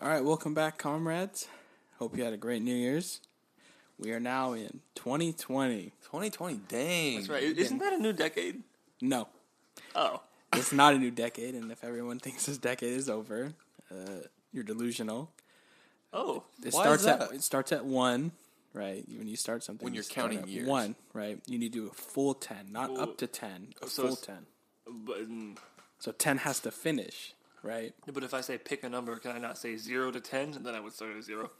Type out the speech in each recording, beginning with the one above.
All right, welcome back, comrades. Hope you had a great New Year's. We are now in 2020. 2020, dang. That's right. Isn't that a new decade? No, Oh, it's not a new decade, and if everyone thinks this decade is over, uh, you're delusional. oh, It Why starts is at that? it starts at one, right? When you start something, When you you're start counting at years. one, right? You need to do a full ten, not Well, up to ten, a so full it's- ten. but mm, So ten has to finish, right? but if I say pick a number, can I not say zero to ten? And then I would start at zero.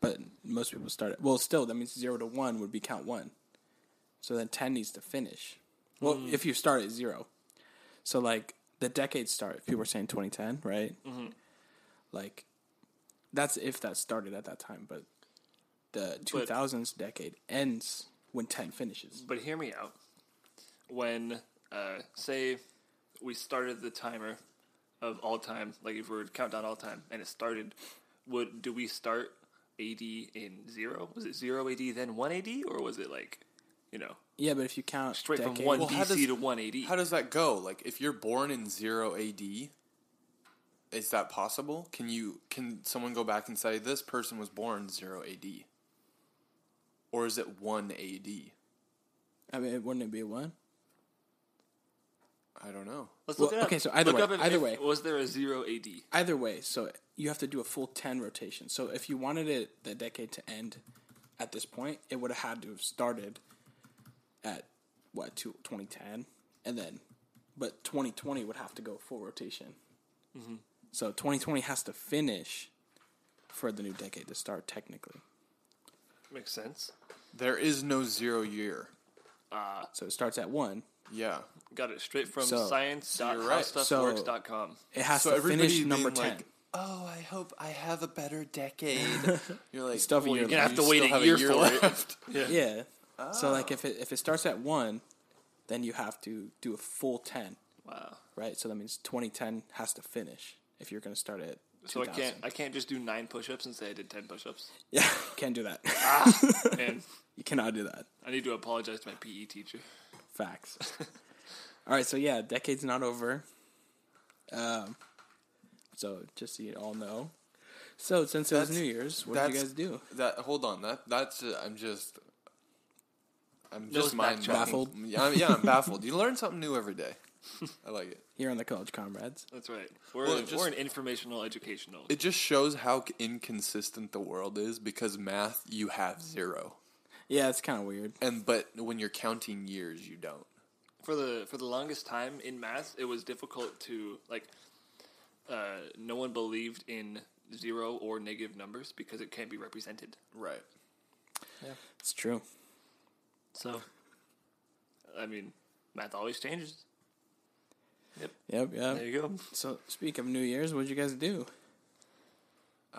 But most people start at well, still that means zero to one would be count one. So then ten needs to finish. Well, Hmm. if you start at zero, so like the decades start. If people are saying 2010, right? Mm-hmm. Like that's if that started at that time, but the 2000s decade ends when 10 finishes. But hear me out. When uh, say we started the timer of all time, like if we were to count down all time, and it started, would do we start AD in zero? Was it zero AD then one AD, or was it like, you know, Yeah, but if you count straight decade, from one Well, BC does- to one AD? How does that go? Like, if you're born in zero AD, is that possible? Can you can someone go back and say this person was born zero AD, or is it one AD? I mean, wouldn't it be one? I don't know. Let's Well, look it up. okay, so either Look way- up if- either if- way. was there a zero AD? Either way, so you have to do a full 10 rotation. So if you wanted it the decade to end at this point, it would have had to have started at what, two- 2010 and then but 2020 would have to go full rotation. Mm-hmm. So 2020 has to finish for the new decade to start technically. Makes sense. There is no zero year. So it starts at 1. Yeah. Got it straight from So- you're right. science.howstuffworks.com. It has So to everybody finish number being 10. like, oh, I hope I have a better decade. You're like, Stuff Well, you're you're gonna have to wait a have year for it. left. Yeah. yeah. So like ah. if it if it starts at 1, then you have to do a full 10. Wow. right? So that means 2010 has to finish if you're going to start at. So I 2000. can't I can't just do nine push-ups and say I did ten push-ups. Yeah, can't do that. Ah, and you cannot do that. I need to apologize to my PE teacher. Facts. all right, so yeah, decade's not over. Um, so just so you all know. So since it was New Year's, what did you guys do? That hold on. That that's uh, I'm just I'm Just just mind. Baffled? Yeah, I'm, yeah, I'm baffled. You learn something new every day. I like it. Here on the College Comrades. That's right. We're Well, just- we're an informational, educational. It just shows how inconsistent the world is because math you have zero, Yeah, it's kind of weird. and but when you're counting years you don't. for the for the longest time in math, it was difficult to like. Uh, no one believed in zero or negative numbers because it can't be represented. Right. Yeah, it's true. So, I mean, math always changes. Yep, yep. Yeah. There you go. So speak of New Year's, what did you guys do?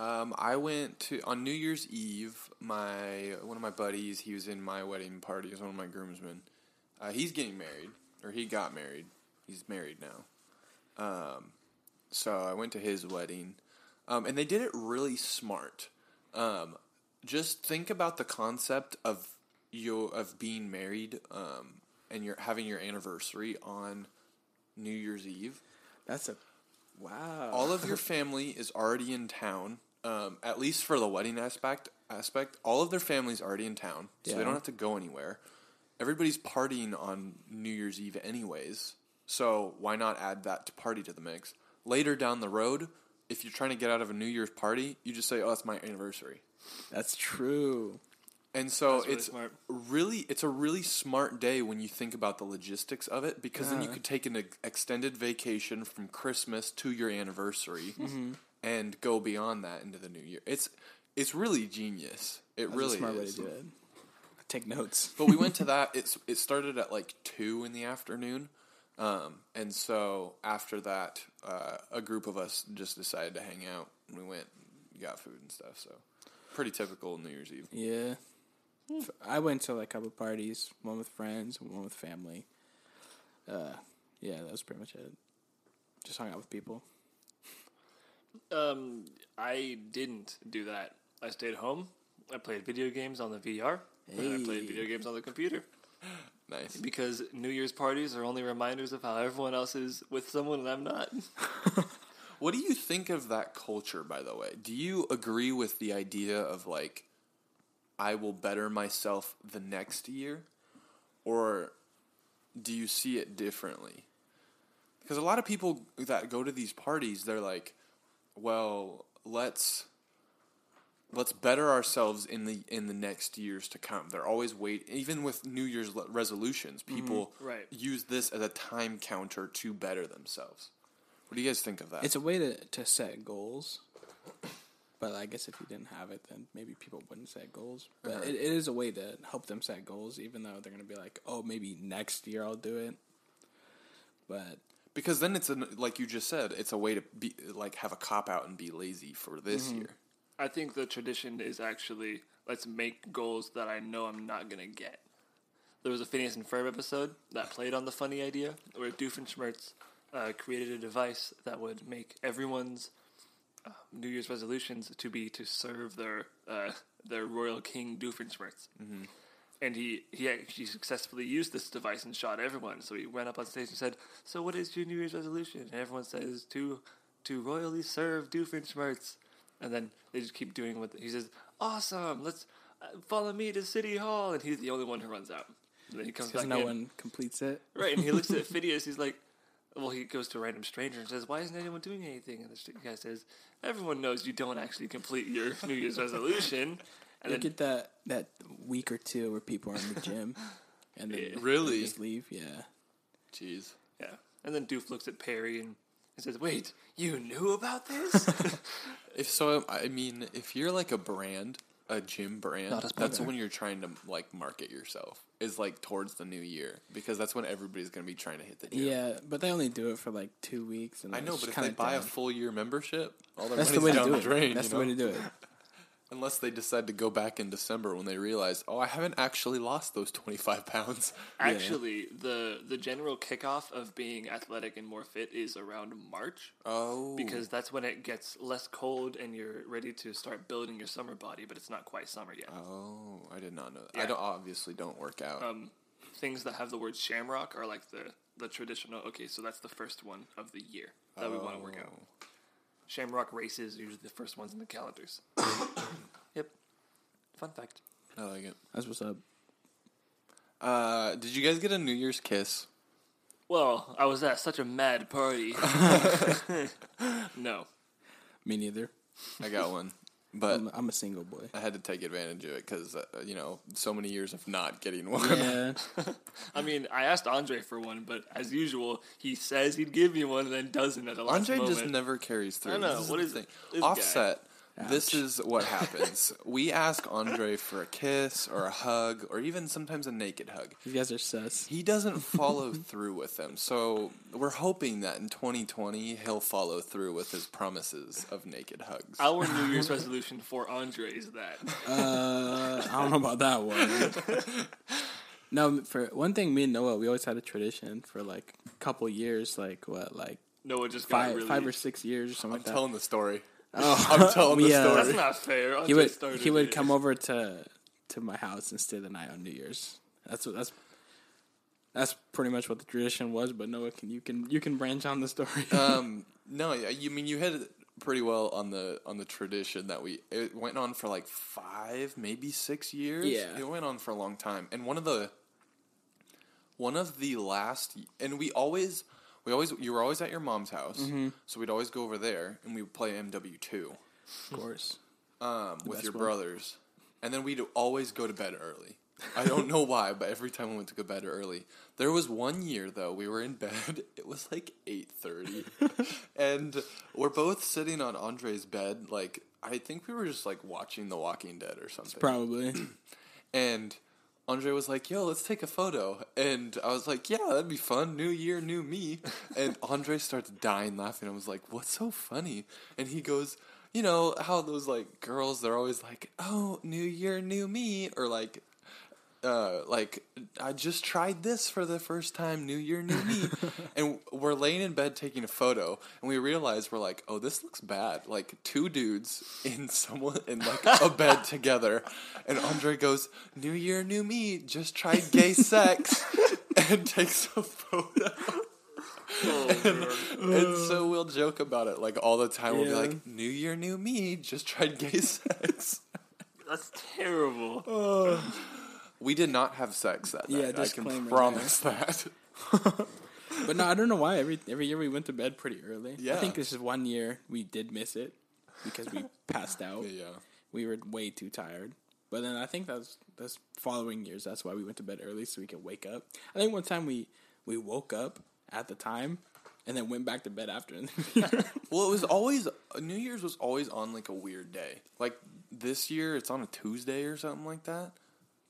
Um, I went to on New Year's Eve. My one of my buddies, he was in my wedding party. He was one of my groomsmen. Uh, he's getting married, or he got married. He's married now. Um, so I went to his wedding, um, and they did it really smart. Um, just think about the concept of you of being married, um, and you're having your anniversary on New Year's Eve That's a wow. all of your family is already in town. Um, at least for the wedding aspect, aspect, all of their family's already in town, so they don't have to go anywhere. Everybody's partying on New Year's Eve, anyways. So why not add that to party to the mix? Later down the road, if you're trying to get out of a New Year's party, you just say, "Oh, it's my anniversary." That's true. And so really it's smart. really it's a really smart day when you think about the logistics of it because then you could take an extended vacation from Christmas to your anniversary Mm-hmm. And go beyond that into the new year. It's it's really genius. It That's really a smart is. way to do it. Take notes. But we went to that. It's it started at like two in the afternoon, um, and so after that, uh, a group of us just decided to hang out, and we went, got food and stuff. So pretty typical New Year's Eve. Yeah. I went to like a couple parties, one with friends, one with family. Uh, yeah, that was pretty much it. Just hung out with people. Um, I didn't do that. I stayed home. I played video games on the VR. And I played video games on the computer. Nice. Because New Year's parties are only reminders of how everyone else is with someone and I'm not. What do you think of that culture, by the way? Do you agree with the idea of like, I will better myself the next year? Or do you see it differently? Because a lot of people that go to these parties, they're like, well, let's let's better ourselves in the in the next years to come. They're always wait even with New Year's resolutions, people Right. use this as a time counter to better themselves. What do you guys think of that? It's a way to, to set goals. But I guess if you didn't have it, then maybe people wouldn't set goals. But Uh-huh. it, it is a way to help them set goals, even though they're going to be like, oh, maybe next year I'll do it. But because then it's an, like you just said, it's a way to be like have a cop out and be lazy for this year. I think the tradition is actually let's make goals that I know I'm not gonna get. There was a Phineas and Ferb episode that played on the funny idea where Doofenshmirtz uh, created a device that would make everyone's uh, New Year's resolutions to be to serve their uh, their royal king Doofenshmirtz. And he, he actually successfully used this device and shot everyone. So he went up on stage and said, "So what is your New Year's resolution?" And everyone says, "To to royally serve Doofenshmirtz." And then they just keep doing what he says. Awesome! Let's uh, follow me to City Hall. And he's the only one who runs out. And then he comes because no in. one completes it. Right, and he looks at Phineas. He's like, well, he goes to a random stranger and says, "Why isn't anyone doing anything?" And the guy says, "Everyone knows you don't actually complete your New Year's resolution." And You then, get that, that week or two where people are in the gym and then Yeah. they Really? just leave. Yeah. Jeez. yeah, and then Doof looks at Perry and he says, "Wait, you knew about this?" If so, I mean, if you're like a brand, a gym brand, Not a that's when you're trying to like market yourself. Is like towards the new year because that's when everybody's gonna be trying to hit the gym. Yeah, but they only do it for like two weeks. And I know, but if they buy a full year membership, all their that's the money's way to down do the it. drain. that's you the way to do it. Unless they decide to go back in December when they realize, oh, I haven't actually lost those 25 pounds. actually, the the general kickoff of being athletic and more fit is around March Oh. because that's when it gets less cold and you're ready to start building your summer body, but it's not quite summer yet. Oh, I did not know that. I don't, obviously don't work out. um, things that have the word shamrock are like the the traditional. Okay, so that's the first one of the year that we want to work out. Shamrock races are usually the first ones in the calendars. yep. Fun fact. I like it. That's what's up. Uh, did you guys get a New Year's kiss? Well, I was at such a mad party. no. Me neither. I got one, but I'm, I'm a single boy. I had to take advantage of it because uh, you know so many years of not getting one. Yeah. I mean, I asked Andre for one, but as usual, he says he'd give me one and then doesn't at the last Andre moment. just never carries through. I know, This what the is thing. this guy? Offset. This is what happens. we ask Andre for a kiss or a hug or even sometimes a naked hug. You guys are sus. He doesn't follow through with them. So we're hoping that in 2020 he'll follow through with his promises of naked hugs. Our New Year's resolution for Andre is that. Uh, I don't know about that one. No, for one thing, me and Noah, we always had a tradition for like a couple years, like what, like Noah just got five, really. five or six years or something I'm like that. telling the story. Oh, I'm telling the we, uh, story. That's not fair. Andre he would started he would it. come over to to my house and stay the night on New Year's. That's what that's that's pretty much what the tradition was. But Noah, can you can you can branch on the story? um, no, yeah, you mean you hit it pretty well on the on the tradition that we it went on for like five, maybe six years. Yeah. it went on for a long time, and one of the one of the last, and we always we always you were always at your mom's house, Mm-hmm. so we'd always go over there and we would play MW two of course. um, with your one. brothers, and then we'd always go to bed early. I don't know why, but every time we went to go bed early. There was one year though we were in bed. It was like eight thirty, and we're both sitting on Andre's bed. Like I think we were just like watching The Walking Dead or something. Probably. And Andre was like, "Yo, let's take a photo." And I was like, "Yeah, that'd be fun. New year, new me." And Andre starts dying laughing. I was like, "What's so funny?" And he goes, "You know how those like girls they're always like, "Oh, new year, new me," or like uh, like I just tried this for the first time, New Year, new me, and we're laying in bed taking a photo, and we realize we're like, oh, this looks bad. Like two dudes in someone in like a bed together, and Andre goes, New Year, new me, just tried gay sex, and takes a photo. and so we'll joke about it like all the time. We'll be like, "New year, new me. Just tried gay sex." That's terrible. We did not have sex that Yeah, night. I disclaimer can promise that. But no, I don't know why. Every every year we went to bed pretty early. I Yeah. think this is one year we did miss it because we passed out. yeah. We were way too tired. But then I think that's that's following years. That's why we went to bed early so we could wake up. I think one time we we woke up at the time and then went back to bed after. Well, it was always New Year's was always on like a weird day. Like this year, it's on a Tuesday or something like that.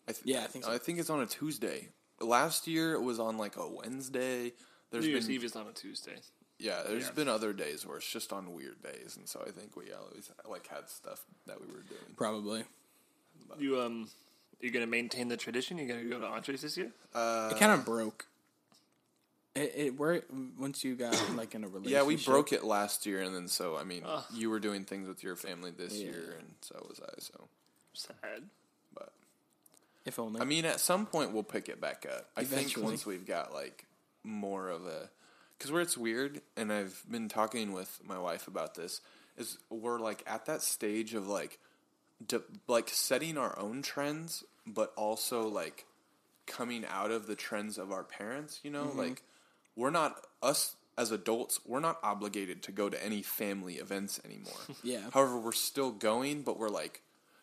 I th- Yeah, I think so. I think it's on a Tuesday. Last year it was on like a Wednesday. There's New Year's been Eve is on a Tuesday. yeah, there's Yeah. been other days where it's just on weird days, and so I think we always like had stuff that we were doing. Probably. You um, you gonna maintain the tradition? You gonna go to Andre's this year? Uh, It kind of broke. It, it where once you got like in a relationship. Yeah, we broke it last year, and then so I mean, Ugh. you were doing things with your family this Yeah. year, and so was I. So, Sad. If only. I mean, at some point we'll pick it back up. I think once we've got like more of a, because where it's weird, and I've been talking with my wife about this, is we're like at that stage of like, de- like setting our own trends, but also like coming out of the trends of our parents. You know, Mm-hmm. like we're not us as adults. We're not obligated to go to any family events anymore. Yeah. However, we're still going, but we're like.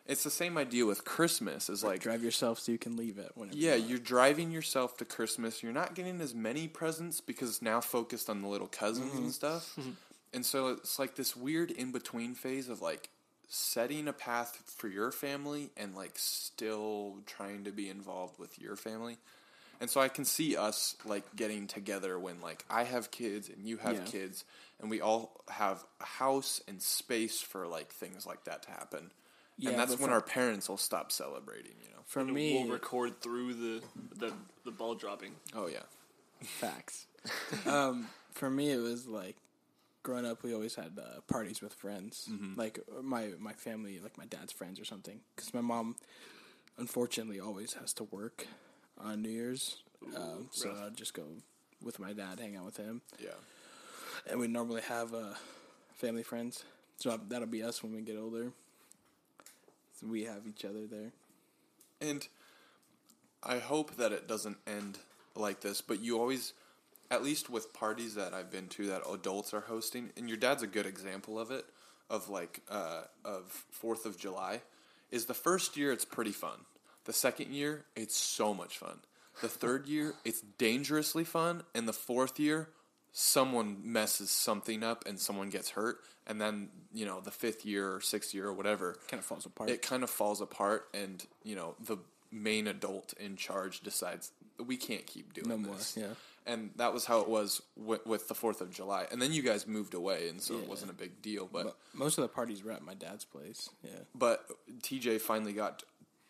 It's the same idea with Christmas. Is like drive yourself so you can leave it whenever. yeah, you you're driving yourself to Christmas. You're not getting as many presents because it's now focused on the little cousins and mm-hmm. stuff. Mm-hmm. and so it's like this weird in between phase of like setting a path for your family and like still trying to be involved with your family. And so I can see us like getting together when like I have kids and you have Yeah. kids and we all have a house and space for like things like that to happen. Yeah, and that's when for- our parents will stop celebrating, you know. For And me, we'll record through the the, the ball dropping. Oh yeah. Facts. um, for me, it was like growing up. We always had uh, parties with friends, like my my family, like my dad's friends or something. Because my mom, unfortunately, always has to work on New Year's, um, so. I'd just go with my dad, hang out with him, Yeah. and we normally have uh, family friends. So that'll be us when we get older. We have each other there. And I hope that it doesn't end like this, but you always, at least with parties that I've been to that adults are hosting, and your dad's a good example of it, of like, uh, of 4th of July, is the first year it's pretty fun. The second year, it's so much fun. The third year, it's dangerously fun. And the fourth year, someone messes something up and someone gets hurt. And then, you know, the fifth year or sixth year or whatever, Kind of falls apart. it kind of falls apart and you know the main adult in charge decides we can't keep doing No more, this yeah. and that was how it was with, with the fourth of july and then you guys moved away and so it wasn't a big deal but, but most of the parties were at my dad's place. Yeah. but tj finally got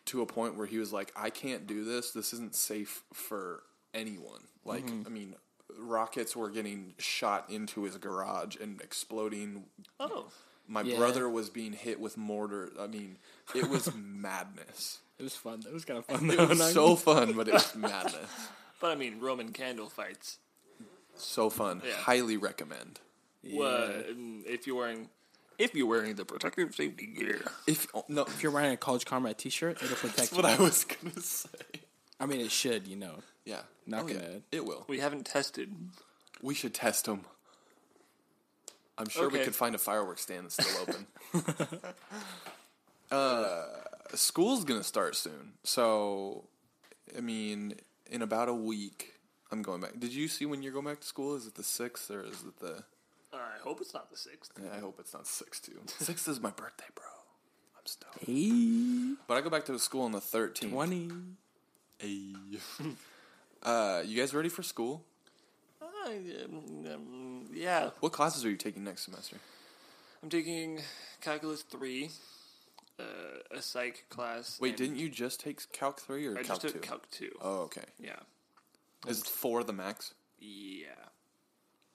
to a point where he was like i can't do this this isn't safe for anyone like Mm-hmm. i mean rockets were getting shot into his garage and exploding Oh, my Yeah. brother was being hit with mortar i mean it was madness It was fun. It was kind of fun. It though, was not so fun, but it was madness. but I mean Roman candle fights. So fun. Yeah. Highly recommend. Yeah. Well, and if you're wearing if you're wearing the protective safety gear, If oh, no, If you're wearing a College Comrade T-shirt, it'll protect that's you. what I was gonna say. I mean, it should, you know. Yeah, Not Oh, gonna- It will. we haven't tested. We should test them. I'm sure we could find a fireworks stand that's still open. uh, school's gonna start soon, so I mean, in about a week, I'm going back. Did you see when you're going back to school? Is it the sixth or is it the? I hope it's not the sixth. Yeah, I hope it's not six too. Sixth is my birthday, bro. I'm stoked. Hey, But I go back to school on the 13th. 20. Hey. uh, you guys ready for school? Uh, um, um, yeah, What classes are you taking next semester? I'm taking calculus three, uh, a psych class. Wait, didn't you just take Calc 3 or I Calc just 2? took calc two? oh, okay. Yeah, Is 4 the max? yeah.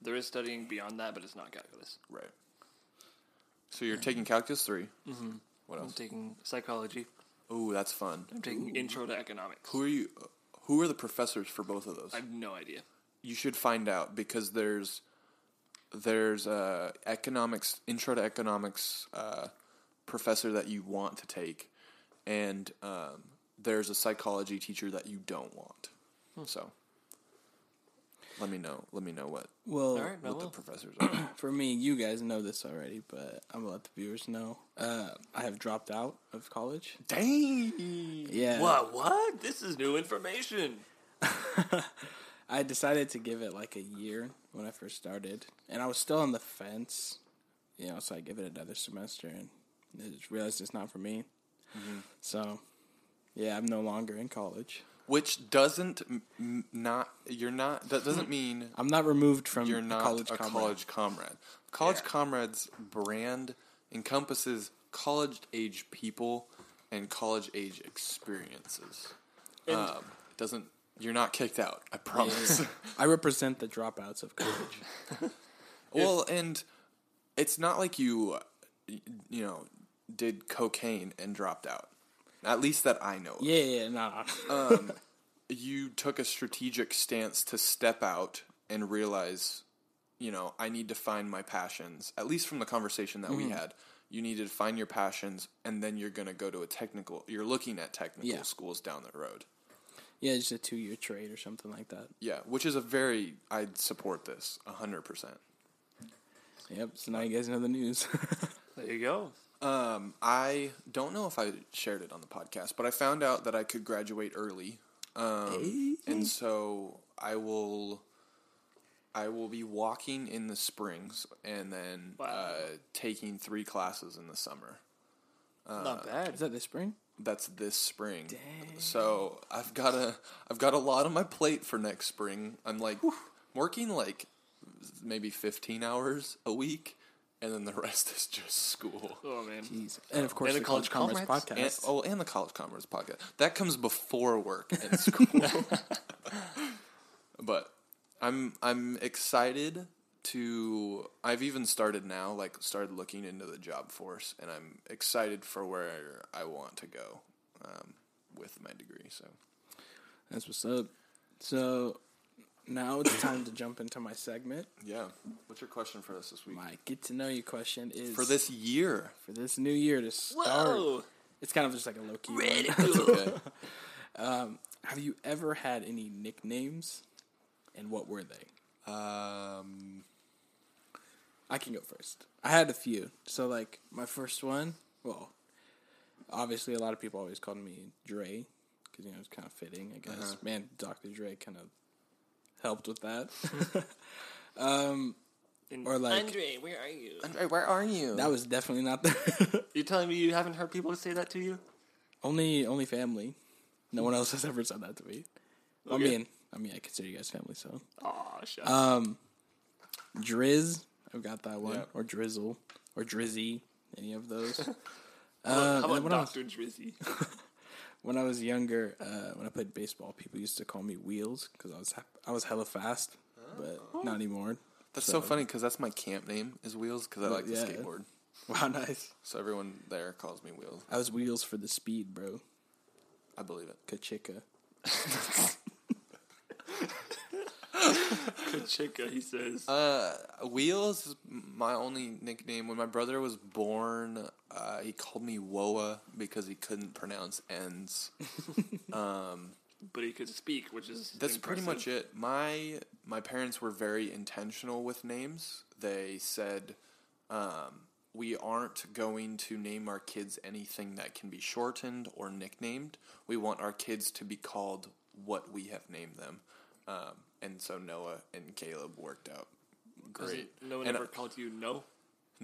There is studying beyond that, but it's not calculus. Right. So you're taking Calculus 3. Mm-hmm. What else? I'm taking psychology. Oh, that's fun. I'm taking intro to economics. Who are you? Who are the professors for both of those? I have no idea. you should find out because there's there's a economics intro to economics uh, professor that you want to take, and um, there's a psychology teacher that you don't want. So let me know. Let me know what Well, All right, what the professors are. for me, you guys know this already, but I'm gonna let the viewers know. Uh, I have dropped out of college. Dang. Yeah. What? What? This is new information. I decided to give it like a year when I first started, and I was still on the fence. You know, so I give it another semester, and I just realized it's not for me. So, yeah, I'm no longer in college. Which doesn't m- not you're not that doesn't mean I'm not removed from you're a not college a comrade. college comrade. College Yeah. comrades brand encompasses college age people and college age experiences. And- um, it doesn't. You're not kicked out. I promise. I represent the dropouts of college. well, and it's not like you, you know, did cocaine and dropped out. At least that I know. of. yeah, yeah, no. um, you took a strategic stance to step out and realize, you know, I need to find my passions. At least from the conversation that we had, you needed to find your passions, and then you're going to go to a technical. You're looking at technical Yeah. schools down the road. yeah, just a two year trade or something like that. Yeah, which is a very. I'd support this hundred percent. Yep. So now you guys know the news. There you go. Um, I don't know if I shared it on the podcast, but I found out that I could graduate early, um, and so I will. I will be walking in the springs and then Wow. uh, taking three classes in the summer. Not bad. Is that this spring? That's this spring. Dang. So I've got a I've got a lot on my plate for next spring. I'm like working like maybe 15 hours a week, and then the rest is just school. Oh man. Jeez. And of course, And the the College College Commerce Comrades? And, podcast. oh, and the College Comrades podcast. That comes before work and school. but I'm I'm excited to I've even started now, like started looking into the job force and I'm excited for where I want to go um, with my degree. So That's what's up. So now it's time to jump into my segment. yeah. What's your question for us this week? My get to know you question is For this year. for this new year to start. Whoa. It's kind of just like a low key. Okay. Have you ever had any nicknames, and what were they? um I can go first. I had a few. So like my first one, well, obviously a lot of people always called me Dre because you know it's kind of fitting. I guess. Uh-huh. Man, Dr. Dre kind of helped with that. um, And Or like- Andre, where are you? Andre, where are you? that was definitely not the You're telling me you haven't heard people say that to you? only only family. No one else has ever said that to me. I mean, I mean, I consider you guys family, so Aw, shut Um, Driz, I've got that one, Yeah. or Drizzle, or Drizzy, any of those. How Uh, about, and how about Dr. Drizzy? When I was younger, uh, when I played baseball, people used to call me Wheels because I was ha- I was hella fast, but not anymore. That's so, funny because that's my camp name is Wheels because I like yeah. to skateboard. Wow, nice. So everyone there calls me Wheels. I was Wheels for the speed, bro. I believe it. Kachika. Kachika, he says. Uh, Wheels is my only nickname. When my brother was born, uh, he called me Woa because he couldn't pronounce N's. but he could speak, which is That's pretty much it. My my parents were very intentional with names. They said, um, "We aren't going to name our kids anything that can be shortened or nicknamed. We want our kids to be called what we have named them." Um, and so Noah and Caleb worked out great. No one And, ever uh, called you no.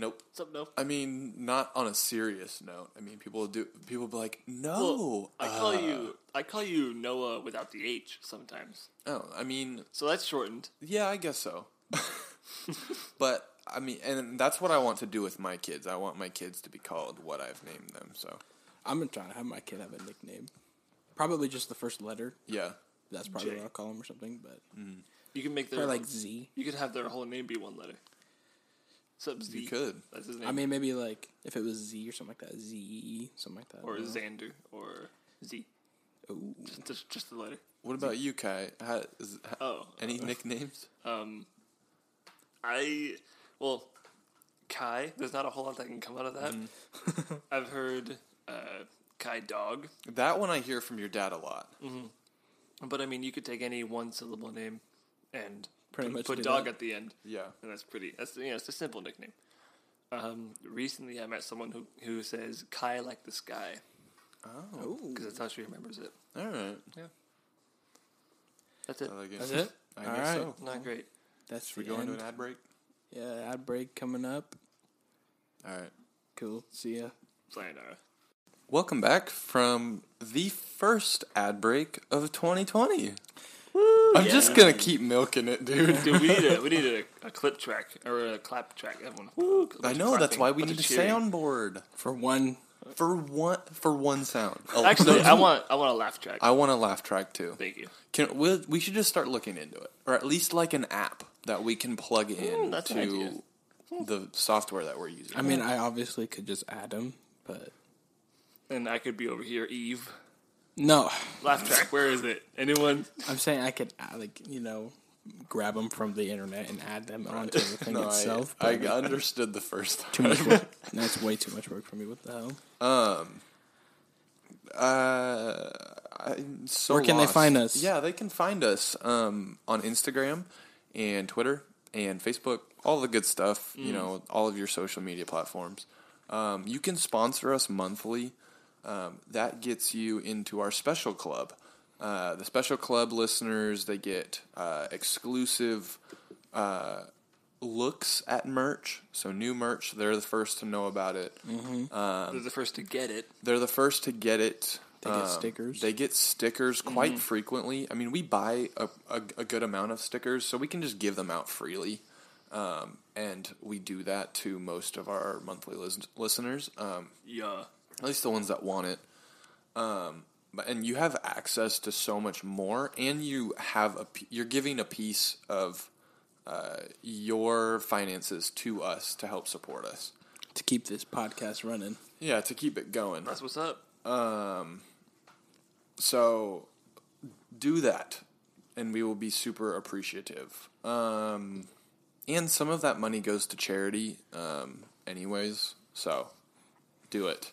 Nope. What's up, no? I mean, not on a serious note. I mean, people do. People be like, "No." Well, I call uh, you. I call you Noah without the H sometimes. Oh, I mean, So that's shortened. Yeah, I guess so. but I mean, and that's what I want to do with my kids. I want my kids to be called what I've named them. So I'm gonna try to have my kid have a nickname. Probably just the first letter. yeah, That's probably J. what I'll call him or something. But You can make their probably like Z. You could have their whole name be one letter. What's up, Z? you could. That's his name. I mean, maybe like if it was Z or something like that, Z something like that. or you know? Xander, or Z. Ooh. Just, just, just the letter. What about you, Kai? How, is, ha- Oh, any nicknames? um, I well, Kai. There's not a whole lot that can come out of that. I've heard uh, Kai Dog, That one I hear from your dad a lot. but I mean, you could take any one syllable name and Pretty put, much put do dog that. at the end, Yeah. and that's pretty. That's you know, it's a simple nickname. Um, recently, I met someone who who says Kai like the sky Oh. Ooh. because that's how she remembers it. All right. Yeah. That's it. I like it. That's it? I All guess right. so. Not great. That's Should we the go into an ad break? Yeah, ad break coming up. All right. Cool. See ya. Sayonara. Welcome back from the first ad break of 2020. I'm just gonna keep milking it, dude. Dude, we need a we need a, a clip track or a clap track. Everyone. Woo, I know that's why we need a soundboard For one, for one for one sound. Oh, Actually, no, I want I want a laugh track. I want a laugh track too. Thank you. Can we? We should just start looking into it, or at least like an app that we can plug mm, in that's to the software that we're using. I mean, I obviously could just add them, but And I could be over here, Eve. No. Laugh track. Where is it? Anyone? I'm saying I could like you know, grab them from the internet and add them onto the thing no, itself. I, I understood the first time. too much work. That's way too much work for me. What the hell? Um. Uh, I'm so Where can they find us? Yeah, they can find us um, on Instagram and Twitter and Facebook, all the good stuff. Mm. You know, all of your social media platforms. Um, you can sponsor us monthly. Um, that gets you into our special club. Uh, the special club listeners they get uh, exclusive uh, looks at merch. So new merch, they're the first to know about it. They're the first to get it. They're the first to get it. They get stickers? They get stickers quite frequently. I mean, we buy a, a, a good amount of stickers, so we can just give them out freely. Um, and we do that to most of our monthly lis- listeners, um, Yeah. At least the ones that want it. Um, but, and you have access to so much more, and you have a p- you're giving a piece of uh, your finances to us to help support us. To keep this podcast running. Yeah, to keep it going. That's what's up. So do that, and we will be super appreciative. Um, and some of that money goes to charity, um, anyways. So do it.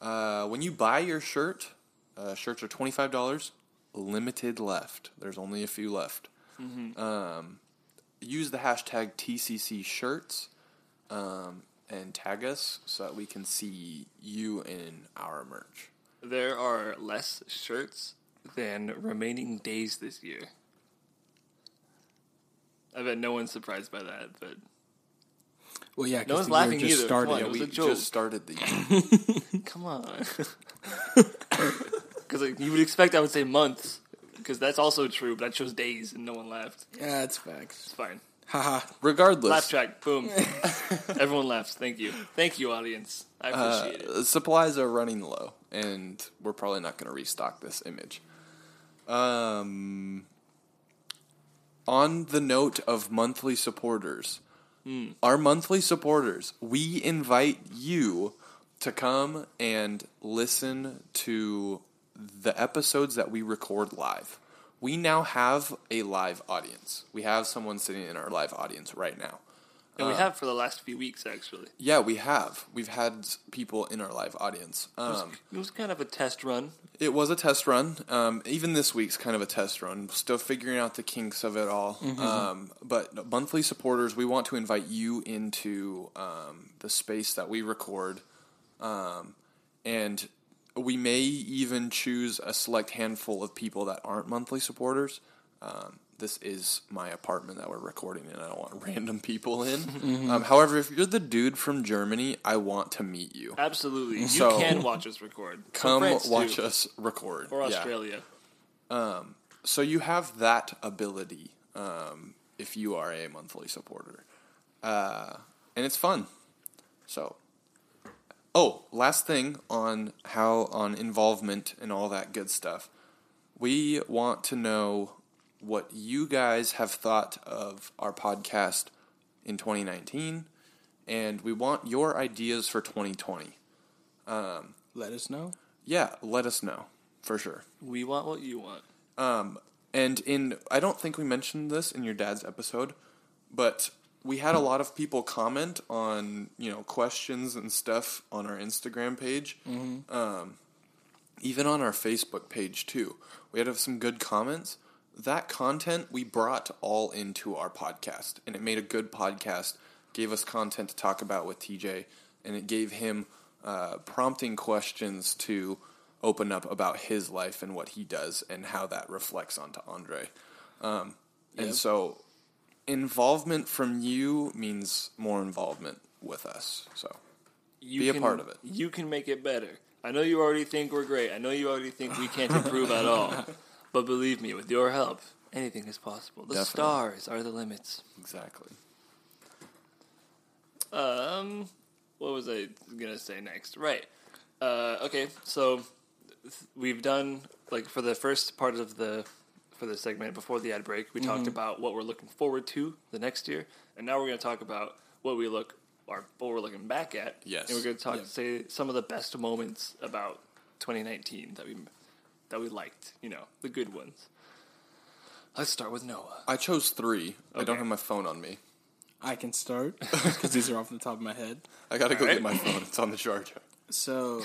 Uh, when you buy your shirt, uh, shirts are twenty five dollars. Limited left. There's only a few left. Um, use the hashtag TCC shirts um, and tag us so that we can see you in our merch. There are less shirts than remaining days this year. I bet no one's surprised by that, but Well, yeah, No one's laughing just either. started. Come on, Yeah, it we just started the year. come on. Because like, you would expect I would say months, because that's also true, but I chose days and no one laughed. Yeah, it's facts. It's fine. Haha. Regardless, Laugh track, boom. Everyone laughs. Thank you. Thank you, audience. I appreciate it. uh, supplies are running low, and we're probably not going to restock this image. Um, on the note of monthly supporters, our monthly supporters, we invite you to come and listen to the episodes that we record live. We now have a live audience. We have someone sitting in our live audience right now. And we have for the last few weeks, actually. Yeah, we have. We've had people in our live audience. It was, Um, it was kind of a test run. it was a test run. Um, even this week's kind of a test run. Still figuring out the kinks of it all. Um, but monthly supporters, we want to invite you into um, the space that we record. Um, and we may even choose a select handful of people that aren't monthly supporters. Um, this is my apartment that we're recording in. I don't want random people in. Um, however, if you're the dude from Germany, I want to meet you. Absolutely. You can watch us record. Come watch us record. Or Yeah. Australia. So you have that ability um, if you are a monthly supporter, uh, and it's fun. So, oh, last thing on how on involvement and all that good stuff. We want to know what you guys have thought of our podcast in 2019, and we want your ideas for 2020. Um, Let us know. Yeah, let us know for sure. We want what you want. Um, and in I don't think we mentioned this in your dad's episode, but we had a lot of people comment on you know questions and stuff on our Instagram page, um, even on our Facebook page too. We had some good comments. That content we brought all into our podcast, and it made a good podcast. Gave us content to talk about with TJ, and it gave him uh, prompting questions to open up about his life and what he does and how that reflects onto Andre. Um, And Yep. so, involvement from you means more involvement with us. So, You Be a part of it. You can make it better. I know you already think we're great. I know you already think we can't improve at all. But believe me, with your help, anything is possible. The Definitely. stars are the limits. exactly. Um, what was I gonna say next? Right. Uh, okay, so th- we've done like for the first part of the for the segment before the ad break, we talked about what we're looking forward to the next year, and now we're gonna talk about what we look or what we're looking back at. Yes. and we're gonna talk Yep. say some of the best moments about 2019 that we that we liked. You know, the good ones. Let's start with Noah. I chose three. I don't Okay. have my phone on me. I can start because these are off the top of my head. I gotta go Alright. get my phone. It's on the charger. So,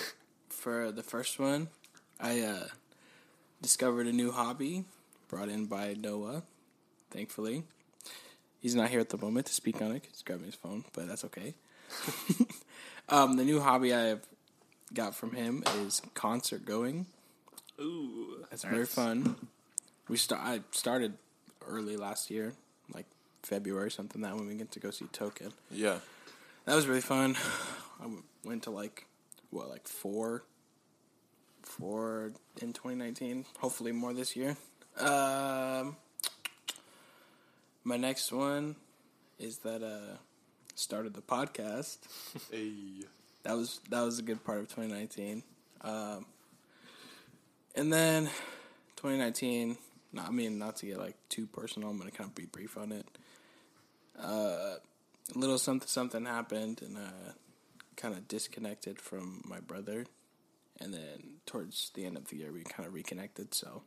for the first one, I uh, discovered a new hobby brought in by Noah. Thankfully, he's not here at the moment to speak on it. 'cause He's grabbing his phone, but that's okay. um, the new hobby I have got from him is concert going. Ooh, It's very fun. We start. I started early last year, like February something. That when we get to go see Token. Yeah. That was really fun. I went to like what, like four, four in 2019. Hopefully more this year. Um, my next one is that uh started the podcast. Hey. That was that was a good part of 2019. Um, and then 2019. No, I mean not to get like too personal. I'm gonna kind of be brief on it. Uh, a little something something happened, and uh, kind of disconnected from my brother. And then towards the end of the year, we kind of reconnected. So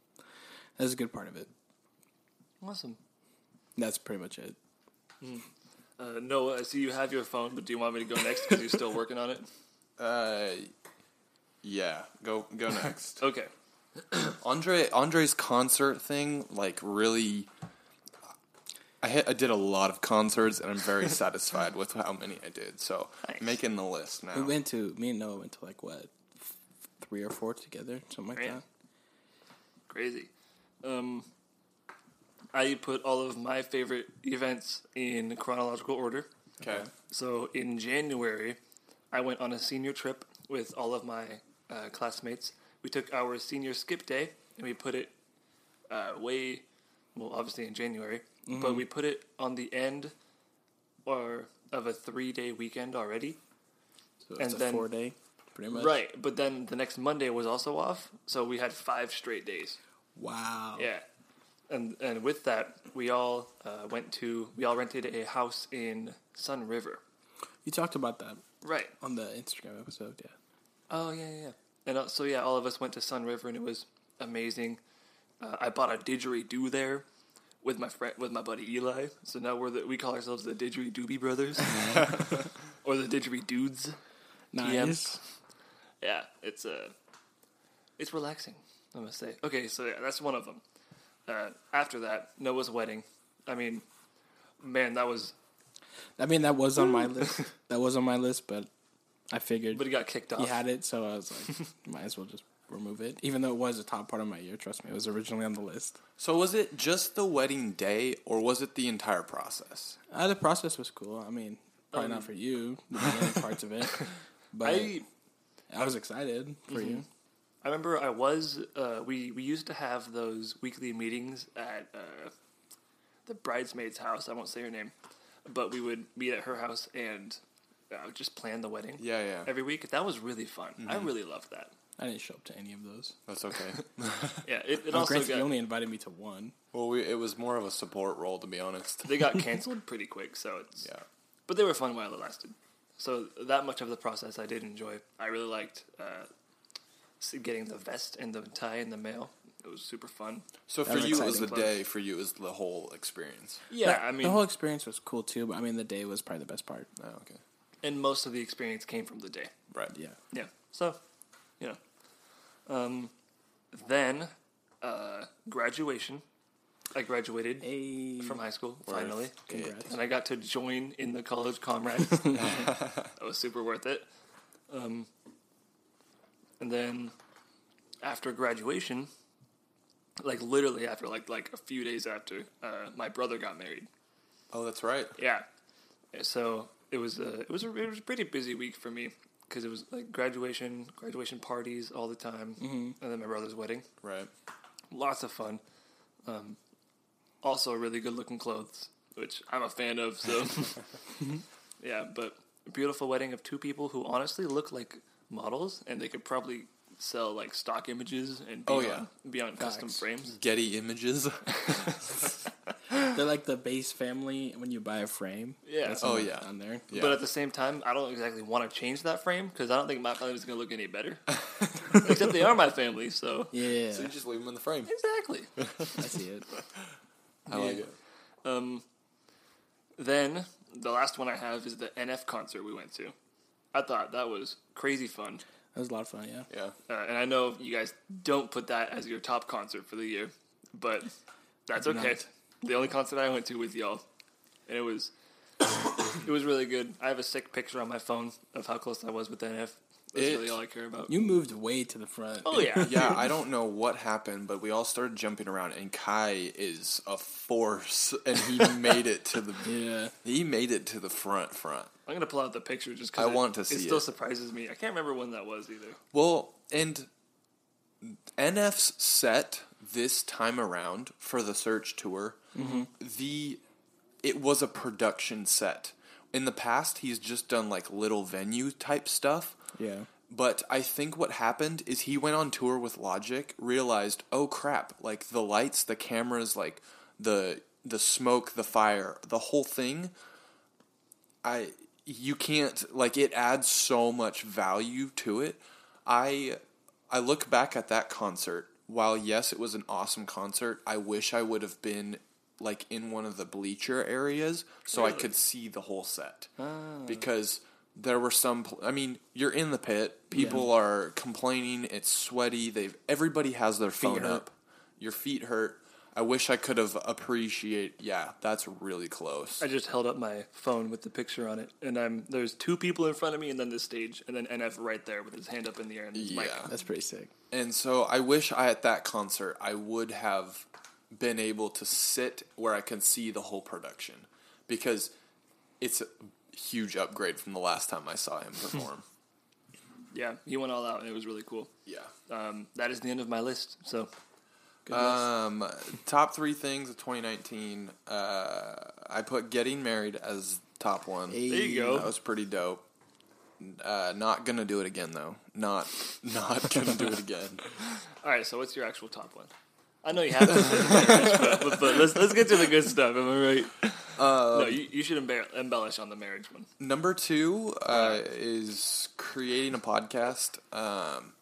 that's a good part of it. awesome. That's pretty much it. Uh, Noah, I see you have your phone, but do you want me to go next because you're still working on it? Uh, yeah. Go go next. Okay. Andre Andre's concert thing, like really. I hit, I did a lot of concerts and I'm very satisfied with how many I did. So Nice. making the list now. We went to me and Noah went to like what three or four together, something like Yeah. that. Crazy. Um, I put all of my favorite events in chronological order. Okay. So in January, I went on a senior trip with all of my uh, classmates. We took our senior skip day and we put it uh, way, well, obviously in January, but we put it on the end or of a three day weekend already. So it's And a then- four day, pretty much. Right, but then the next Monday was also off, so we had five straight days. Wow. Yeah, and and with that, we all uh, went to we all rented a house in Sunriver. You talked about that Right. on the Instagram episode, yeah. Oh yeah, yeah. And uh, so yeah, all of us went to Sunriver, and it was amazing. Uh, I bought a didgeridoo there with my friend with my buddy Eli. So now we're the, we call ourselves the Didgeridoobie Brothers, or the Didgeridudes. Nice. Yeah, it's uh, it's relaxing. I must say. Okay, so yeah, that's one of them. Uh, after that, Noah's wedding. I mean, man, that was. I mean, that was on my list. That was on my list, but I figured But he got kicked off. he had it, so I was like, might as well just remove it. Even though it was a top part of my year, trust me, it was originally on the list. So was it just the wedding day or was it the entire process? Uh, the process was cool. I mean, probably Um, not for you, the beginning parts of it, but I, I was excited for you. I remember I was uh, we we used to have those weekly meetings at uh, the bridesmaid's house. I won't say her name, but we would meet at her house and uh, just plan the wedding Yeah, yeah. every week. That was really fun. I really loved that. I didn't show up to any of those. That's okay. Yeah, it, it Oh, also granted, got, you only invited me to one. well, we, it was more of a support role, to be honest. they got canceled pretty quick. So it's Yeah. but they were fun while it lasted. So that much of the process I did enjoy. I really liked uh, getting the vest and the tie in the mail. It was super fun. So for was you, it was the exciting. day. For you, it was the whole experience. Yeah, That- I mean, the whole experience was cool too, but I mean, the day was probably the best part. Oh, okay. And most of the experience came from the day. Right. Yeah. Yeah. So, you know. Um, then, uh, graduation. I graduated Hey. from high school Word. finally, Congrats. and I got to join in the college comrades. that was super worth it. Um, and then, after graduation, like literally after like like a few days after, uh, my brother got married. Oh, that's right. Yeah. So it was a it was a it was a pretty busy week for me because it was like graduation, graduation parties all the time, mm-hmm. and then my brother's wedding. Right. Lots of fun. Um, also, really good looking clothes, which I'm a fan of. So yeah, but beautiful wedding of two people who honestly look like models, and they could probably sell like stock images and be Oh, on, yeah. be on custom frames. Getty Images. They're like the base family when you buy a frame. Yeah. That's Oh, yeah. on there. Yeah. But at the same time, I don't exactly want to change that frame because I don't think my family is going to look any better. Except they are my family, so Yeah, so you just leave them in the frame. exactly. I see it. I like it. Um, then the last one I have is the NF concert we went to. I thought that was crazy fun, That was a lot of fun. Yeah. Yeah. uh, and I know you guys don't put that as your top concert for the year, but that's okay. not. The only concert I went to with y'all, and it was it was really good. I have a sick picture on my phone of how close I was with NF. That's It- really all I care about. You moved way to the front. oh yeah, Yeah, I don't know what happened, but we all started jumping around, and Kai is a force, and he made it to the Yeah. he made it to the front front. I'm gonna pull out the picture just because I because want to see. It see still it. surprises me. I can't remember when that was either. Well, and NF's set this time around for the Search tour, the it was a production set. In the past, he's just done like little venue type stuff. Yeah. But I think what happened is he went on tour with Logic, realized, oh crap, like the lights, the cameras, like the the smoke, the fire, the whole thing. I you can't like it adds so much value to it. I I look back at that concert. While yes, it was an awesome concert, I wish I would have been like in one of the bleacher areas so I could see the whole set. Ah. Because there were some pl- I mean, you're in the pit, people are complaining, it's sweaty, they've everybody has their phone hurt. up. Your feet hurt. I wish I could have appreciate. Yeah, that's really close. I just held up my phone with the picture on it, and I'm there's two people in front of me, and then the stage, and then NF right there with his hand up in the air and his mic. Yeah. That's pretty sick. And so I wish I at that concert I would have been able to sit where I can see the whole production because it's a huge upgrade from the last time I saw him perform. Yeah, he went all out, and it was really cool. yeah. Um, that is the end of my list. So. Um, top three things of 2019. Uh, I put getting married as top one. Hey. there you go. That was pretty dope. Uh, not gonna do it again though. Not not gonna do it again. all right. So, what's your actual top one? I know you have to, say marriage, but, but, but let's let's get to the good stuff. Am I right? Uh, no, you, you should embar- embellish on the marriage one. Number two uh, is creating a podcast. Um,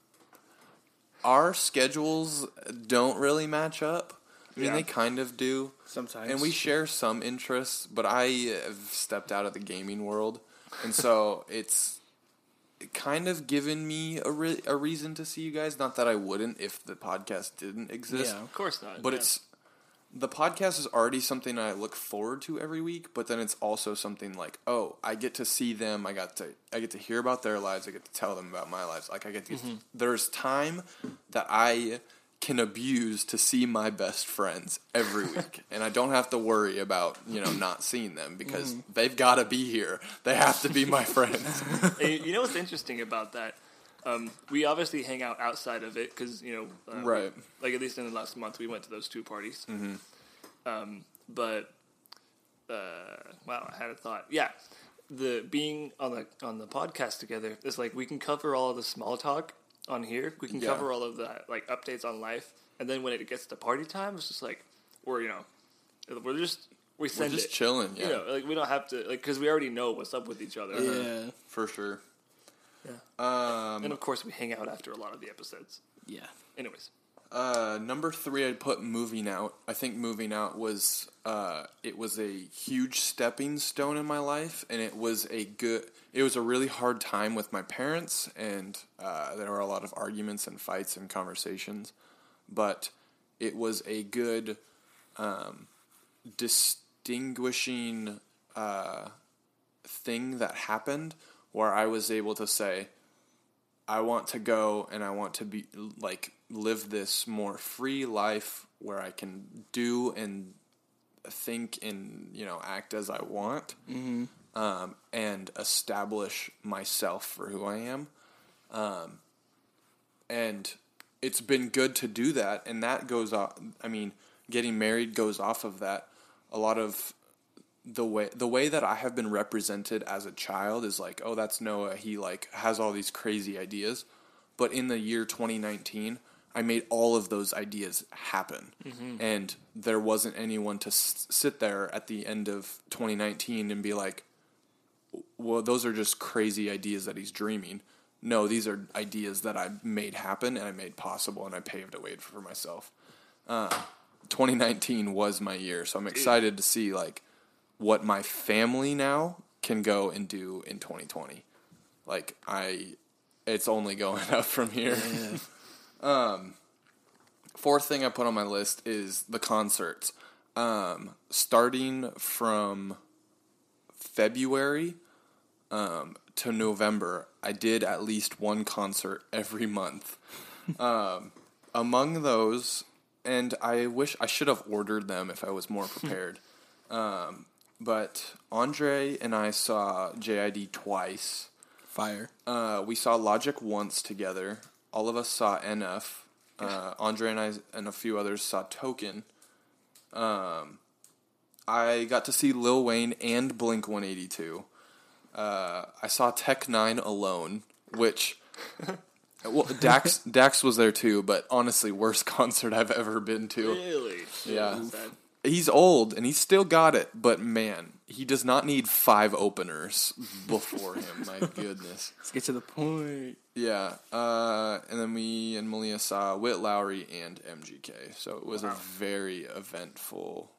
our schedules don't really match up. I mean, Yeah. they kind of do. Sometimes. And we share some interests, but I have stepped out of the gaming world. And so it's kind of given me a, re- a reason to see you guys. Not that I wouldn't if the podcast didn't exist. Yeah. Of course not. But yeah. it's the podcast is already something I look forward to every week, but then it's also something like, oh, I get to see them, I got to I get to hear about their lives, I get to tell them about my lives. Like I get to mm-hmm. there's time that I can abuse to see my best friends every week and I don't have to worry about, you know, not seeing them because they've got to be here. They have to be my friends. You- know what's interesting about that? Um, we obviously hang out outside of it because you know, uh, Right. Like at least in the last month, we went to those two parties. Mm-hmm. Um, but uh, wow, I had a thought. Yeah, the being on the on the podcast together is like we can cover all the small talk on here. We can Yeah. cover all of the like updates on life, and then when it gets to party time, it's just like we're you know we're just we We're just it. chilling, yeah. You know, like we don't have to like because we already know what's up with each other. Yeah. For sure. Yeah. Um, and of course, we hang out after a lot of the episodes. Yeah. Anyways. Uh, number three, I'd put moving out. I think moving out was uh, it was a huge stepping stone in my life, and it was a good. It was a really hard time with my parents, and uh, there were a lot of arguments and fights and conversations, but it was a good um, distinguishing uh, thing that happened where I was able to say, I want to go and I want to be like live this more free life where I can do and think and you know act as I want, mm-hmm. um, and establish myself for who I am. Um, and it's been good to do that, and that goes off. I mean, getting married goes off of that. A lot of the way the way that I have been represented as a child is like, oh, that's Noah. He like has all these crazy ideas, but in the year 2019, I made all of those ideas happen, mm-hmm. and there wasn't anyone to s- sit there at the end of 2019 and be like, well, those are just crazy ideas that he's dreaming. No, these are ideas that I made happen and I made possible, and I paved a way for myself. Uh, 2019 was my year, so I'm excited to see like what my family now can go and do in 2020. Like I, it's only going up from here. Um, fourth thing I put on my list is the concerts. Um, starting from February um, to November, I did at least one concert every month. um, among those, and I wish I should have ordered them if I was more prepared. um, but Andre and I saw JID twice. Fire. Uh, we saw Logic once together. All of us saw NF. Uh, Andre and I and a few others saw Token. Um, I got to see Lil Wayne and Blink 182. Uh, I saw Tech N9ne alone, which well Dax Dax was there too, but honestly, worst concert I've ever been to. Really? Yeah he's old and he's still got it, but man, he does not need five openers before him. My goodness. Let's get to the point. Yeah, uh, and then we and Malia saw Witt Lowry and MGK, so it was wow. a very eventful.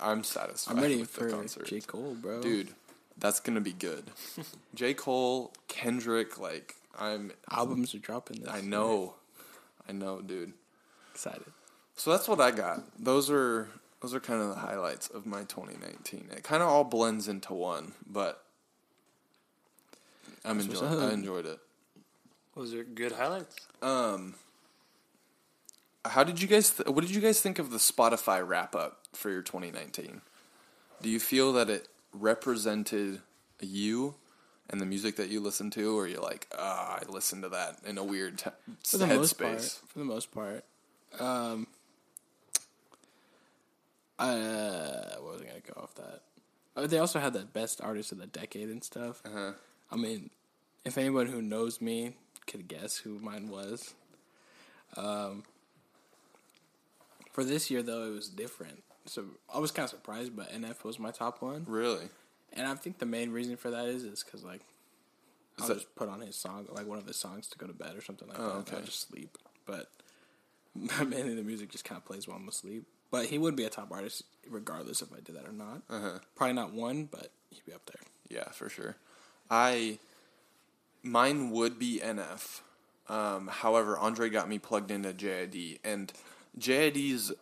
I'm satisfied. I'm ready for J Cole, bro. Dude, that's gonna be good. J Cole, Kendrick, like I'm albums are dropping. This I know, I know, dude. Excited. So that's what I got. Those are those are kind of the highlights of my 2019. It kind of all blends into one, but I'm enjoying. I enjoyed it. Was there good highlights? Um, how did you guys? Th- what did you guys think of the Spotify wrap up for your 2019? Do you feel that it represented you and the music that you listen to, or you're like, ah, oh, I listened to that in a weird t- for the most part. For the most part, um, uh, what was I gonna go off that? Oh, they also had the best artist of the decade and stuff. Uh-huh. I mean, if anyone who knows me could guess who mine was. Um, for this year though, it was different. So I was kind of surprised, but NF was my top one. Really? And I think the main reason for that is is because like I'll that... just put on his song, like one of his songs to go to bed or something like oh, that. Okay. I'll just sleep. But mainly the music just kind of plays while I'm asleep. But he would be a top artist regardless if I did that or not. Uh-huh. Probably not one, but he'd be up there. Yeah, for sure. I mine would be NF. Um, however, Andre got me plugged into JID, and JID's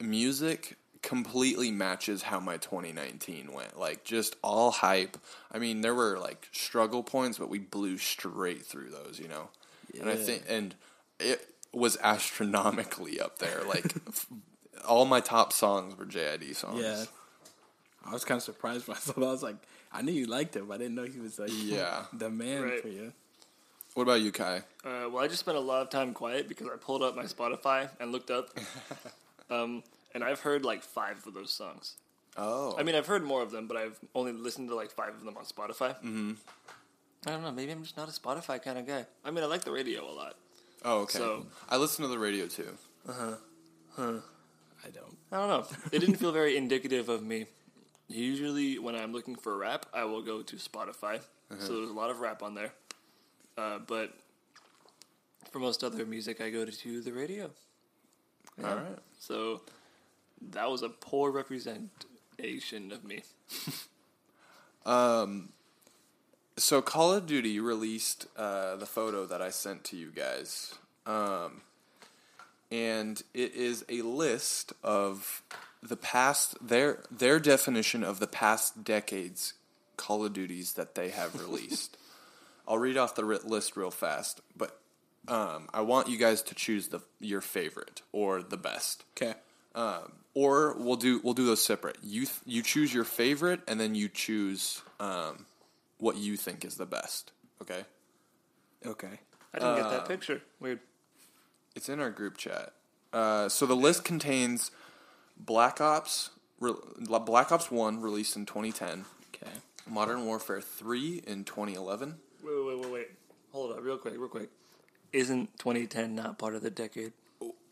music completely matches how my 2019 went. Like just all hype. I mean, there were like struggle points, but we blew straight through those, you know. Yeah. And I think and it was astronomically up there. Like all my top songs were JID songs. Yeah. I was kind of surprised myself. I was like, I knew you liked him. but I didn't know he was like yeah the man right. for you. What about you, Kai? Uh, well, I just spent a lot of time quiet because I pulled up my Spotify and looked up, um, and I've heard like five of those songs. Oh, I mean, I've heard more of them, but I've only listened to like five of them on Spotify. Mm-hmm. I don't know. Maybe I'm just not a Spotify kind of guy. I mean, I like the radio a lot. Oh, okay. So I listen to the radio too. Uh huh. Huh. I don't. Know. It didn't feel very indicative of me. Usually, when I'm looking for rap, I will go to Spotify. Uh-huh. So there's a lot of rap on there. Uh, but for most other music, I go to, to the radio. All right. So that was a poor representation of me. um, So Call of Duty released uh, the photo that I sent to you guys, um, and it is a list of the past their their definition of the past decades Call of Duties that they have released. I'll read off the list real fast, but um, I want you guys to choose the your favorite or the best. Okay. Um, or we'll do we'll do those separate. You th- you choose your favorite, and then you choose um, what you think is the best. Okay, Okay. I didn't get that picture. Weird. It's in our group chat. Uh, so the list contains Black Ops, re- Black Ops One released in 2010, Okay. Modern Warfare Three in 2011. Wait, wait, wait, wait. Hold up, real quick, real quick. Isn't 2010 not part of the decade?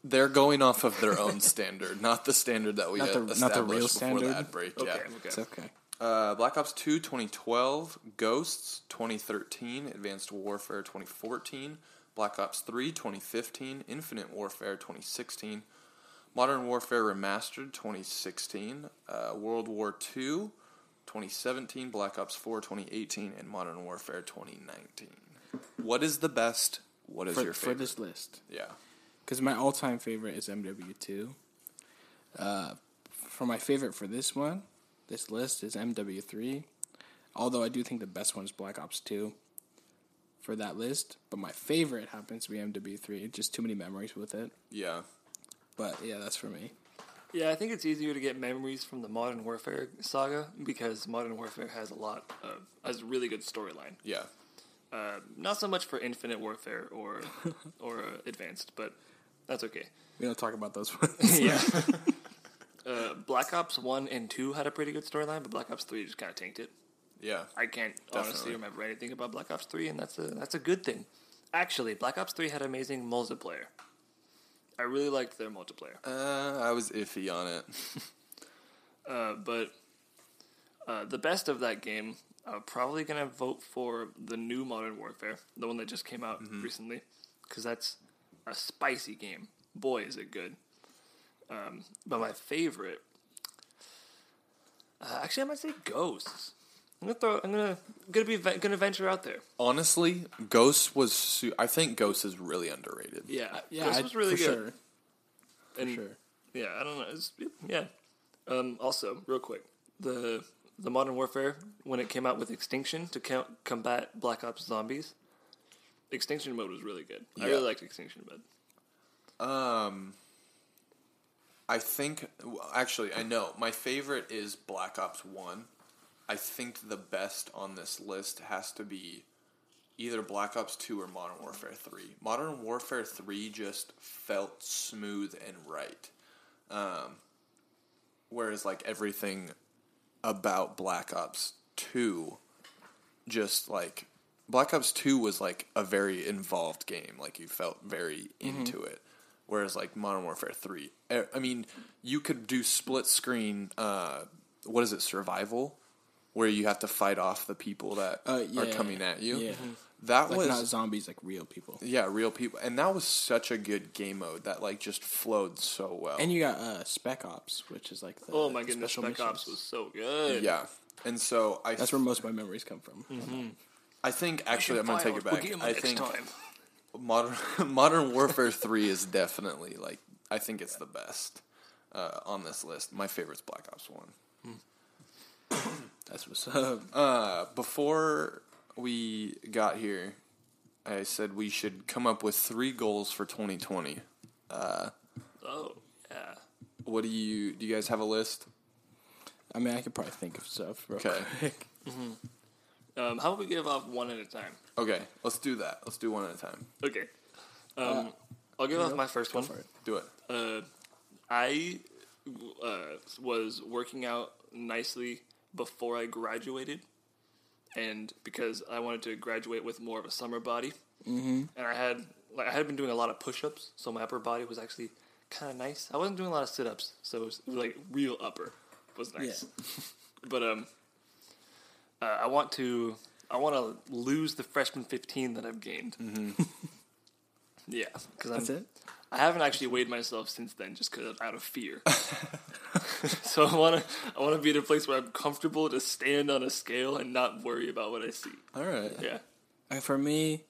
They're going off of their own standard, not the standard that we Not the- established not the real before standard? the ad break. Okay, Yeah. okay. It's okay. Uh, Black Ops 2 2012, Ghosts 2013, Advanced Warfare 2014, Black Ops 3 2015, Infinite Warfare 2016, Modern Warfare Remastered 2016, uh, World War 2 2017, Black Ops 4 2018, and Modern Warfare 2019. What is the best? What is For, your for favorite? this list, yeah. because my all-time favorite is MW2. Uh, for my favorite for this one, this list is MW3. Although I do think the best one is Black Ops 2 for that list, but my favorite happens to be MW3. Just too many memories with it. Yeah. But yeah, that's for me. Yeah, I think it's easier to get memories from the Modern Warfare saga because Modern Warfare has a lot of has a really good storyline. Yeah. Uh, not so much for Infinite Warfare or or uh, Advanced, but that's okay. We don't talk about those ones. Yeah. uh, Black Ops One and Two had a pretty good storyline, but Black Ops Three just kind of tanked it. Yeah. I can't honestly remember anything about Black Ops Three, and that's a that's a good thing. Actually, Black Ops Three had amazing multiplayer. I really liked their multiplayer. Uh, I was iffy on it. Uh, but uh, the best of that game, I'm probably gonna vote for the new Modern Warfare, the one that just came out recently, because that's a spicy game. Boy, is it good! Um, but my favorite, uh, actually, I might say Ghosts. I'm gonna throw. I'm gonna gonna be gonna venture out there. Honestly, Ghost was. Su- I think Ghost is really underrated. Yeah, yeah, Ghosts I- was really for good. sure. For And- sure. Yeah, I don't know. It's, yeah. Um, also, real quick, the the Modern Warfare when it came out with Extinction to count, combat Black Ops zombies, Extinction mode was really good. I really liked Extinction mode. Um, I think actually I know my favorite is Black Ops One. I think the best on this list has to be either Black Ops Two or Modern Warfare Three. Modern Warfare Three just felt smooth and right, um, whereas like everything about Black Ops Two, just like Black Ops Two was like a very involved game. Like you felt very into it. Whereas like Modern Warfare Three, eh, I mean, you could do split screen. Uh, what is it? Survival, where you have to fight off the people that Uh, are coming at you. yeah. That Like was not zombies, like real people. yeah, real people, and that was such a good game mode that like just flowed so well. And you got uh, Spec Ops, which is like the Oh my goodness, special Spec Ops was so good. yeah, and so I That's where most of my memories come from. I think actually I'm gonna take it back. I think time. modern Modern Warfare Three is definitely like I think it's the best uh, on this list. My favorite's Black Ops One. That's what's up. Uh, before we got here, I said we should come up with three goals for 2020. Oh yeah. What do you do? You guys have a list? I mean, I could probably think of stuff. Real Okay. quick. Um, how about we give off one at a time? Okay, let's do that. Let's do one at a time. Okay. Um, I'll give off my first one. for it. Do it. Uh, I uh, was working out nicely before I graduated, and because I wanted to graduate with more of a summer body, mm-hmm. and I had like I had been doing a lot of push-ups, so my upper body was actually kind of nice. I wasn't doing a lot of sit-ups, so it was, it was like real upper was nice. but um, uh, I want to I want to lose the freshman 15 that I've gained. yeah, because That's it. I haven't actually weighed myself since then, just because out of fear. so I want to I want to be in a place where I'm comfortable to stand on a scale and not worry about what I see. All right. Yeah. Uh, For me,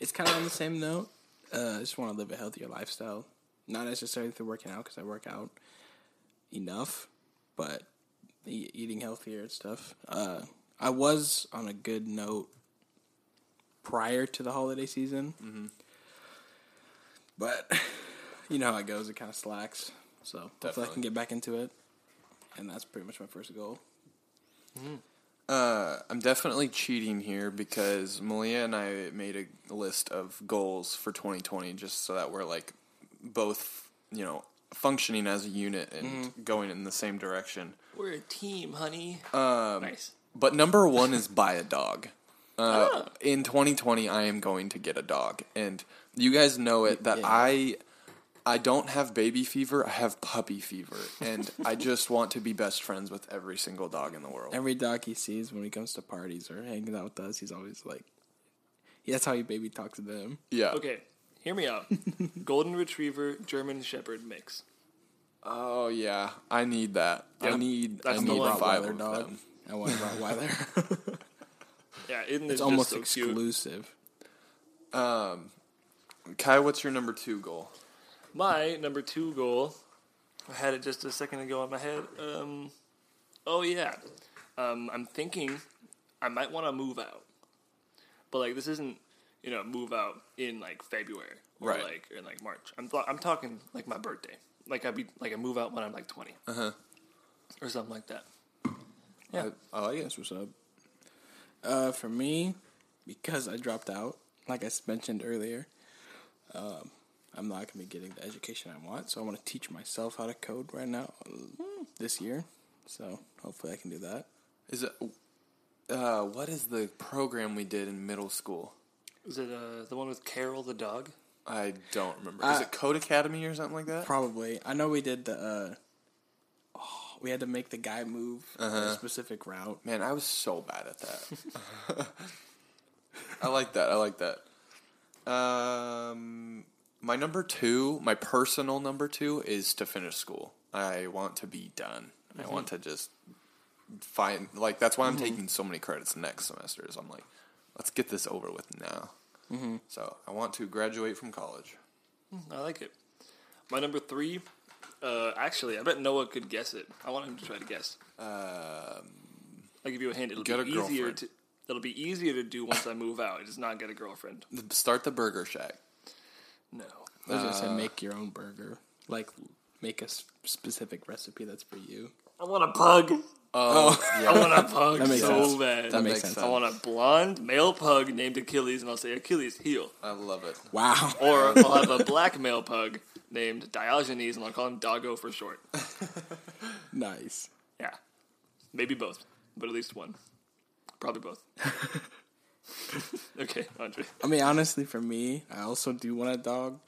it's kind of on the same note. Uh, I just want to live a healthier lifestyle. Not necessarily through working out because I work out enough, but e- eating healthier and stuff. Uh, I was on a good note prior to the holiday season, but you know how it goes. It kind of slacks. So hopefully I can get back into it, and that's pretty much my first goal. Uh, I'm definitely cheating here because Malia and I made a list of goals for 2020 just so that we're like both, you know, functioning as a unit and going in the same direction. We're a team, honey. Um, nice. But number one is buy a dog. Uh, Ah. In 2020, I am going to get a dog, and you guys know it that Yeah. I, I don't have baby fever. I have puppy fever, and I just want to be best friends with every single dog in the world. Every dog he sees when he comes to parties or hanging out with us, he's always like, that's how you baby talk to them. yeah. Okay, hear me out. Golden Retriever, German Shepherd mix. Oh yeah, I need that. I Yep. need. That's I the need one. five Rottweiler of dog. them. I want a Rottweiler. Yeah, isn't it's just almost so cute? exclusive. Um, Kai, what's your number two goal? My number two goal, I had it just a second ago in my head. Um, oh yeah, um, I'm thinking I might want to move out, but like this isn't you know move out in like February or Right. like or in like March. I'm th- I'm talking like my birthday. Like I'd be like I move out when I'm like 20 Uh-huh. or something like that. Yeah. I, I like it. That's what's up. Uh, for me, because I dropped out, like I mentioned earlier, um, I'm not gonna be getting the education I want. So I want to teach myself how to code right now uh, this year. So hopefully I can do that. Is it? Uh, what is the program we did in middle school? Is it uh, the one with Karel the dog? I don't remember. is Uh, it Codecademy or something like that? Probably. I know we did the. Uh, oh, we had to make the guy move Uh-huh. a specific route. Man, I was so bad at that. I like that. I like that. Um, my number two, my personal number two, is to finish school. I want to be done. I want to just find like that's why I'm taking so many credits next semester. Is I'm like, let's get this over with now. So I want to graduate from college. I like it. My number three, uh, actually, I bet Noah could guess it. I want him to try to guess. Um, I'll give you a hint. It'll be easier girlfriend. to. It'll be easier to do once I move out. It is not get a girlfriend. start the Burger Shack. No. I was gonna say Uh, make your own burger. Like make a s- specific recipe that's for you. I want a pug. Oh, I want a pug That makes so sense. bad. That makes makes sense. I want a blonde male pug named Achilles, and I'll say Achilles heel. I love it. Wow. Or I'll have a black male pug named Diogenes, and I'll call him Doggo for short. nice. Yeah, maybe both, but at least one. Probably both. okay, Andre. I mean, honestly, for me, I also do want a dog,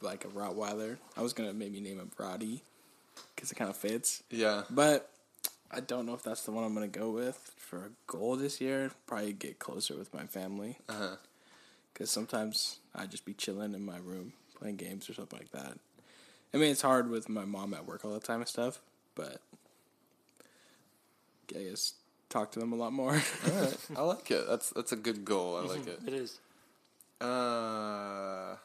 like a Rottweiler. I was gonna maybe name him Roddy, because it kind of fits. Yeah. But I don't know if that's the one I'm gonna go with for a goal this year. Probably get closer with my family, Uh-huh. because sometimes I just be chilling in my room playing games or something like that. I mean, it's hard with my mom at work all the time and stuff, but I guess talk to them a lot more. All right. I like it. That's that's a good goal. I like it. It is. Uh,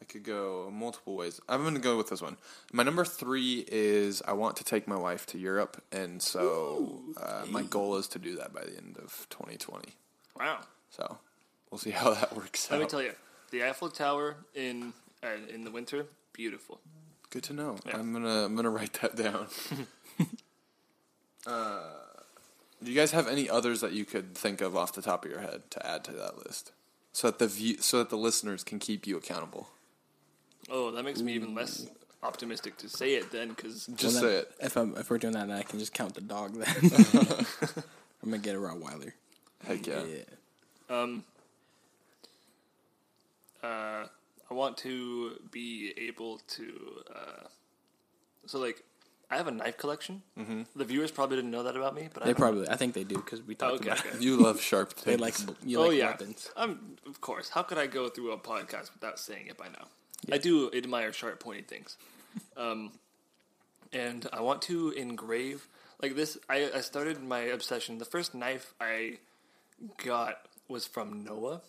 I could go multiple ways. I'm going to go with this one. My number three is I want to take my wife to Europe, and so uh, my goal is to do that by the end of 2020. Wow. So we'll see how that works Let out. me tell you, the Eiffel Tower in uh, in the winter, beautiful. Good to know. Yeah. I'm gonna I'm gonna write that down. uh, do you guys have any others that you could think of off the top of your head to add to that list, so that the view, so that the listeners can keep you accountable? Oh, that makes me even less optimistic to say it then, because Just Well, say then, it. If I'm if we're doing that, then I can just count the dog. Then I'm gonna get a Rottweiler. Heck yeah. um, uh, I want to be able to. Uh, so like, I have a knife collection. Mm-hmm. The viewers probably didn't know that about me, but I They have a- probably, I think they do because we talked Okay, about okay. it. You love sharp things. They like, you oh like yeah, weapons. I'm of course. How could I go through a podcast without saying it by now? I do admire sharp, pointy things, um, and I want to engrave like this. I, I started my obsession. The first knife I got was from Noah,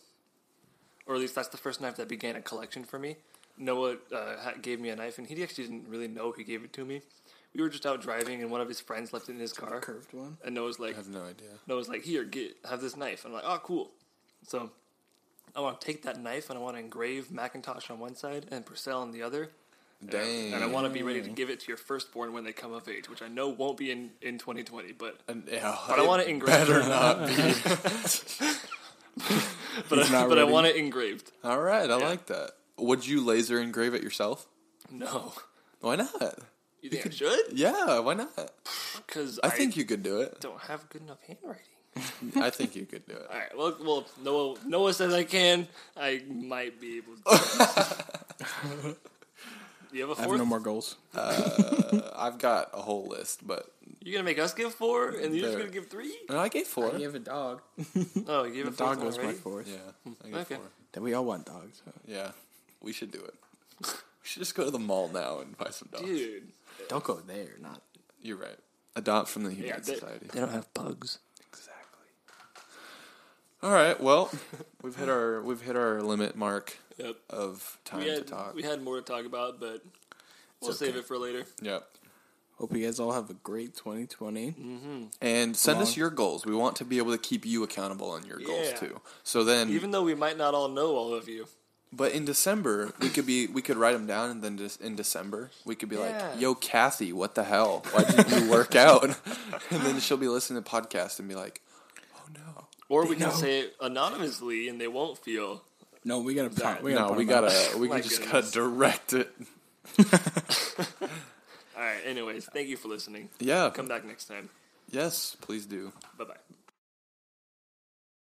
or at least that's the first knife that began a collection for me. Noah uh, gave me a knife, and he actually didn't really know he gave it to me. We were just out driving, and one of his friends left it in his car. Curved one. And Noah's like, I have no idea. Noah's like, here, get have this knife. I'm like, oh, cool. So I want to take that knife and I want to engrave Macintosh on one side and Purcell on the other. And I- Dang. And I want to be ready to give it to your firstborn when they come of age, which I know won't be in, in 2020, but And, yeah, but I want to engrave. Better not be. but I, not but I ready. want it engraved. All right, I Yeah. like that. Would you laser engrave it yourself? No, Why not? You think I should? Yeah, why not? Because I think you could do it. don't have good enough handwriting. I think you could do it. All right. Well, well, Noah Noah says I can. I might be able. to. you have a I have no more goals. Uh, I've got a whole list, but You're gonna make us give four, and you're just gonna give three? no, I gave four. I have a dog. Oh, you gave The a dog one was my already? fourth. Yeah, I gave Okay. four. Then we all want dogs. so. Yeah, we should do it. We should just go to the mall now and buy some dogs. Dude, Don't go there. Not You're right. Adopt from the Humane Yeah, they- Society. they don't have bugs. Exactly. All right. Well, we've hit our we've hit our limit mark Yep. of time We to had talk. we had more to talk about, but we'll It's save okay. it for later. Yep. Hope you guys all have a great 2020. Mm-hmm. And send us your goals. We want to be able to keep you accountable on your goals Yeah. too. So then, Even though we might not all know all of you, but in December, we could be we could write them down, and then just in December, we could be Yeah. like, "Yo, Kathy, what the hell? Why didn't you work out?" and then she'll be listening to podcast and be like, "Oh no." or we can know. say it anonymously, and they won't feel. No, we gotta. That- we gotta no, we gotta we can just goodness. gotta direct it. All right. Anyways, thank you for listening. Yeah. Come back next time. Yes, please do. Bye bye.